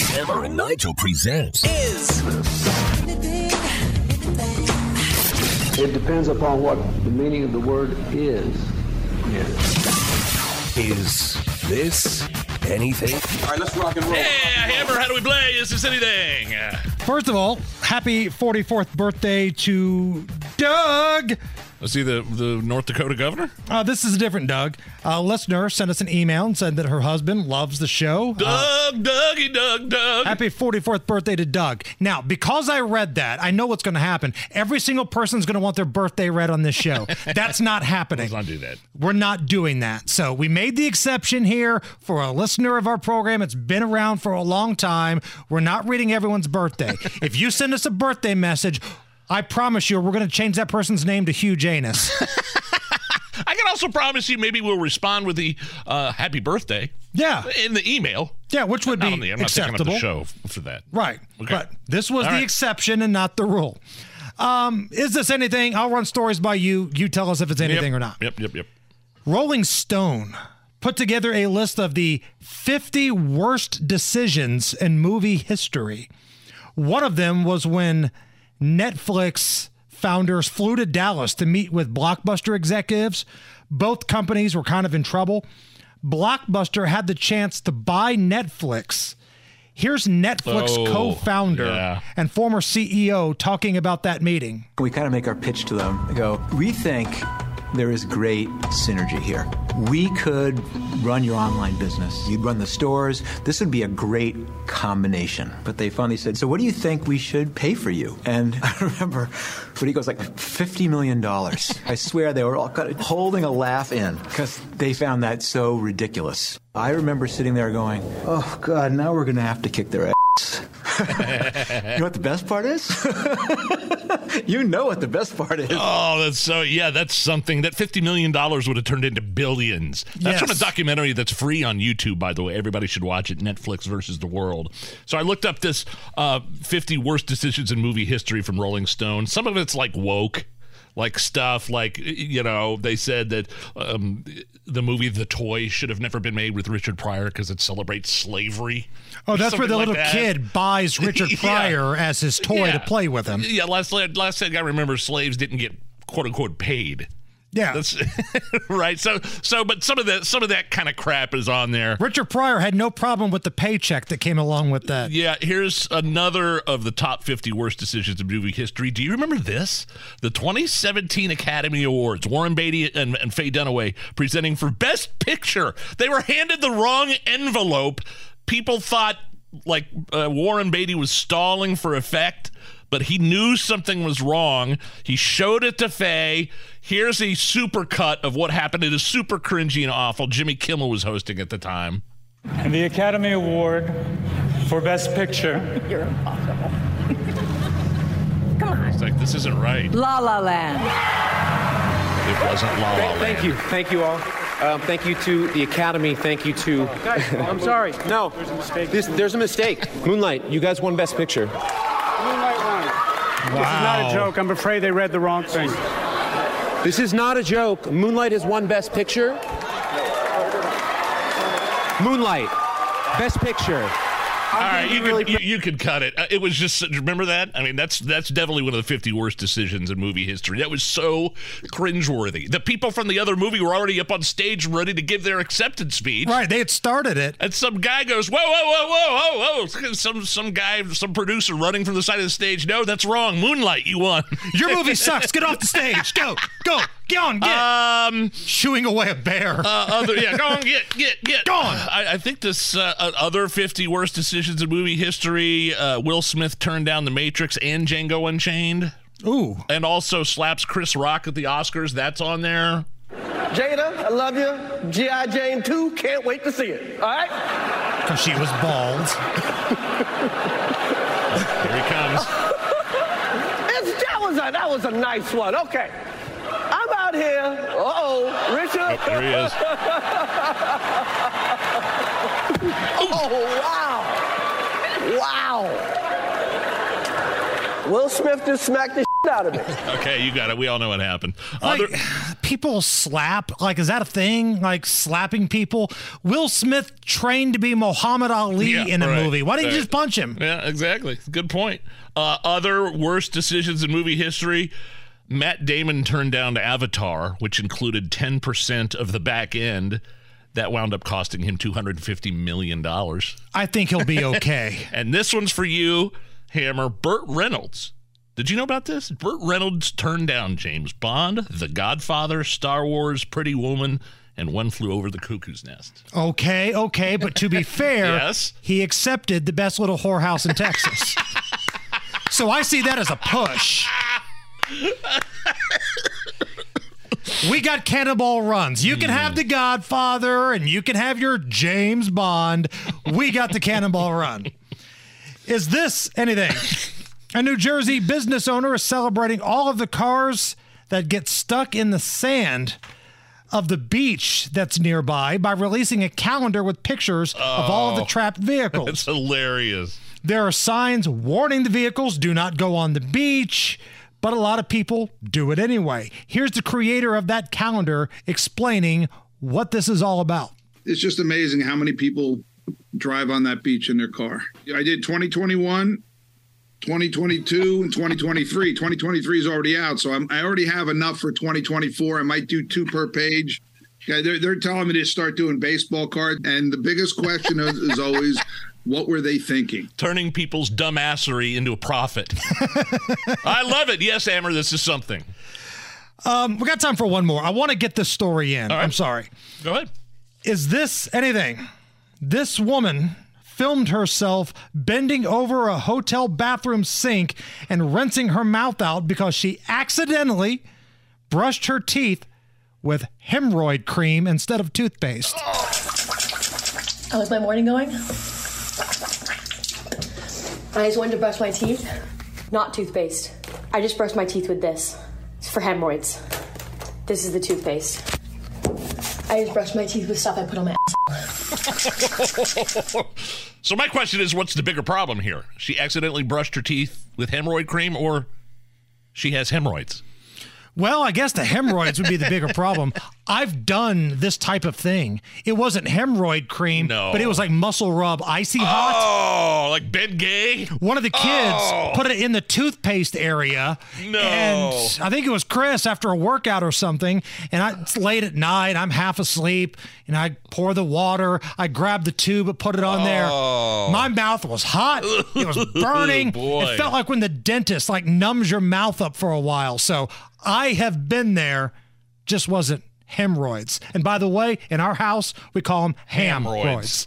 Hammer and Nigel presents is It depends upon what the meaning of the word is. Is This Anything? All right, let's rock and roll. Yeah, Hammer, how do we play? Is this anything? First of all, happy 44th birthday to Doug. Let's see the, the North Dakota governor. Uh, this is a different Doug. A listener sent us an email and said that her husband loves the show. Uh, Doug, Dougie, Doug, Doug. happy 44th birthday to Doug. Now, because I read that, I know what's going to happen. Every single person's going to want their birthday read on this show. That's not happening. Let's not do that. We're not doing that. So we made the exception here for a listener of our program. It's been around for a long time. We're not reading everyone's birthday. if you send us a birthday message, I promise you, we're going to change that person's name to Hugh Janus. I can also promise you maybe we'll respond with the uh, happy birthday yeah, in the email. yeah, which would Not be the, I'm not taking up the show for that. Right. Okay. But this was All the right. exception and not the rule. Um, is this anything? I'll run stories by you. You tell us if it's anything Yep. or not. Yep, yep, yep. Rolling Stone put together a list of the 50 worst decisions in movie history. One of them was when Netflix founders flew to Dallas to meet with Blockbuster executives. Both companies were kind of in trouble. Blockbuster had the chance to buy Netflix. Here's Netflix Oh, co founder yeah. and former CEO talking about that meeting. We kind of make our pitch to them. We go, we think there is great synergy here. We could run your online business. You'd run the stores. This would be a great combination. But they finally said, so what do you think we should pay for you? And I remember but he goes like $50 million. I swear they were all kind of holding a laugh in because they found that so ridiculous. I remember sitting there going, oh God, now we're going to have to kick their ass. you know what the best part is? you know what the best part is. Oh, that's so yeah. That's something that fifty million dollars would have turned into billions. That's from a documentary that's free on YouTube, by the way. Everybody should watch it. Netflix versus the world. So I looked up this uh, fifty worst decisions in movie history from Rolling Stone. Some of it's like woke. Like stuff like you know they said that um, the movie The Toy should have never been made with Richard Pryor because it celebrates slavery. Oh, that's where the like little that. kid buys Richard Yeah. Pryor as his toy to play with him. Yeah, last last thing I remember, slaves didn't get quote unquote paid. Yeah. That's right. So so but some of that some of that kind of crap is on there. Richard Pryor had no problem with the paycheck that came along with that. Yeah, here's another of the top 50 worst decisions in movie history. Do you remember this? The 2017 Academy Awards. Warren Beatty and, and Faye Dunaway presenting for Best Picture. They were handed the wrong envelope. People thought like uh, Warren Beatty was stalling for effect, but he knew something was wrong. He showed it to Faye. Here's a super cut of what happened. It is super cringy and awful. Jimmy Kimmel was hosting at the time. And the Academy Award for Best Picture You're impossible. Come on. It's like, this isn't right. La La Land. It wasn't La La Land. Thank you. Thank you all. Um, thank you to the Academy. Thank you to. Guys, I'm sorry. No. There's a mistake. This, there's a mistake. Moonlight, you guys won Best Picture. Won. This is not a joke. I'm afraid they read the wrong thing. This is not a joke. Moonlight has won Best Picture. Moonlight, Best Picture. All right, you, could, you, you could cut it. Uh, It was just remember that. I mean, that's that's definitely one of the fifty worst decisions in movie history. That was so cringeworthy. The people from the other movie were already up on stage ready to give their acceptance speech. Right, they had started it. And some guy goes, whoa, whoa, whoa, whoa, whoa, whoa. Some some guy, some producer running from the side of the stage. No, that's wrong. Moonlight, you won. Your movie sucks. Get off the stage. Go, go, get on, get. um, Shooing away a bear. uh, other, yeah, go on, get, get, get. Go on. I, I think this uh, uh, other 50 worst decisions in movie history. Uh, Will Smith turned down The Matrix and Django Unchained, Ooh. and also slaps Chris Rock at the Oscars. That's on there. Jada, I love you. G.I. Jane 2, can't wait to see it. All right? Because she was bald. Here he comes. It's, that, was a, that was a nice one. Okay. I'm out here. Uh-oh, Richard. Oh, there he is. Oh, wow. Wow. Will Smith just smacked the shit out of me. Okay, you got it. We all know what happened. Like, Other, people slap. Like, is that a thing? Like slapping people? Will Smith trained to be Muhammad Ali Yeah, in a right, movie. Why didn't you just punch him? yeah, exactly. Good point. Uh, other worst decisions in movie history. Matt Damon turned down Avatar, which included 10% of the back end. That wound up costing him $250 million. I think he'll be okay. And this one's for you, Hammer. Burt Reynolds. Did you know about this? Burt Reynolds turned down James Bond, The Godfather, Star Wars, Pretty Woman, and One Flew Over the Cuckoo's Nest. okay, okay. But to be fair, Yes. he accepted the best little whorehouse in Texas. so I see that as a push. We got cannonball runs. You can have hmm. the Godfather and you can have your James Bond. We got the cannonball run. Is this anything? A New Jersey business owner is celebrating all of the cars that get stuck in the sand of the beach that's nearby by releasing a calendar with pictures of all of the oh, trapped vehicles. It's hilarious. There are signs warning the vehicles do not go on the beach, but a lot of people do it anyway. Here's the creator of that calendar explaining what this is all about. it's just amazing how many people drive on that beach in their car. I did 2021, 2022, and 2023. 2023 is already out, so I'm, I already have enough for 2024. I might do two per page. Yeah, they're, they're telling me to start doing baseball cards, and the biggest question is, is always, what were they thinking? Turning people's dumbassery into a profit. I love it. Yes, Hammer, this is something. Um, we got time for one more. I want to get this story in. right. I'm sorry. Go ahead. Is this anything? This woman filmed herself bending over a hotel bathroom sink and rinsing her mouth out because she accidentally brushed her teeth with hemorrhoid cream instead of toothpaste. How's my morning going? I just wanted to brush my teeth. Not toothpaste. I just brushed my teeth with this. It's for hemorrhoids. This is the toothpaste. I just brushed my teeth with stuff I put on my ass. So my question is, what's the bigger problem here? She accidentally brushed her teeth with hemorrhoid cream, or she has hemorrhoids? Well, I guess the hemorrhoids would be the bigger problem. I've done this type of thing. It wasn't hemorrhoid cream, No. but it was like muscle rub icy hot. Oh, like Ben Gay? One of the kids Oh. put it in the toothpaste area. No. And I think it was Chris after a workout or something. And I, it's late at night. I'm half asleep. And I pour the water. I grab the tube and put it on there. Oh. My mouth was hot. It was burning. It felt like when the dentist like numbs your mouth up for a while. So I have been there. Just wasn't hemorrhoids. And by the way, in our house, we call them Hemorrhoids. hemorrhoids.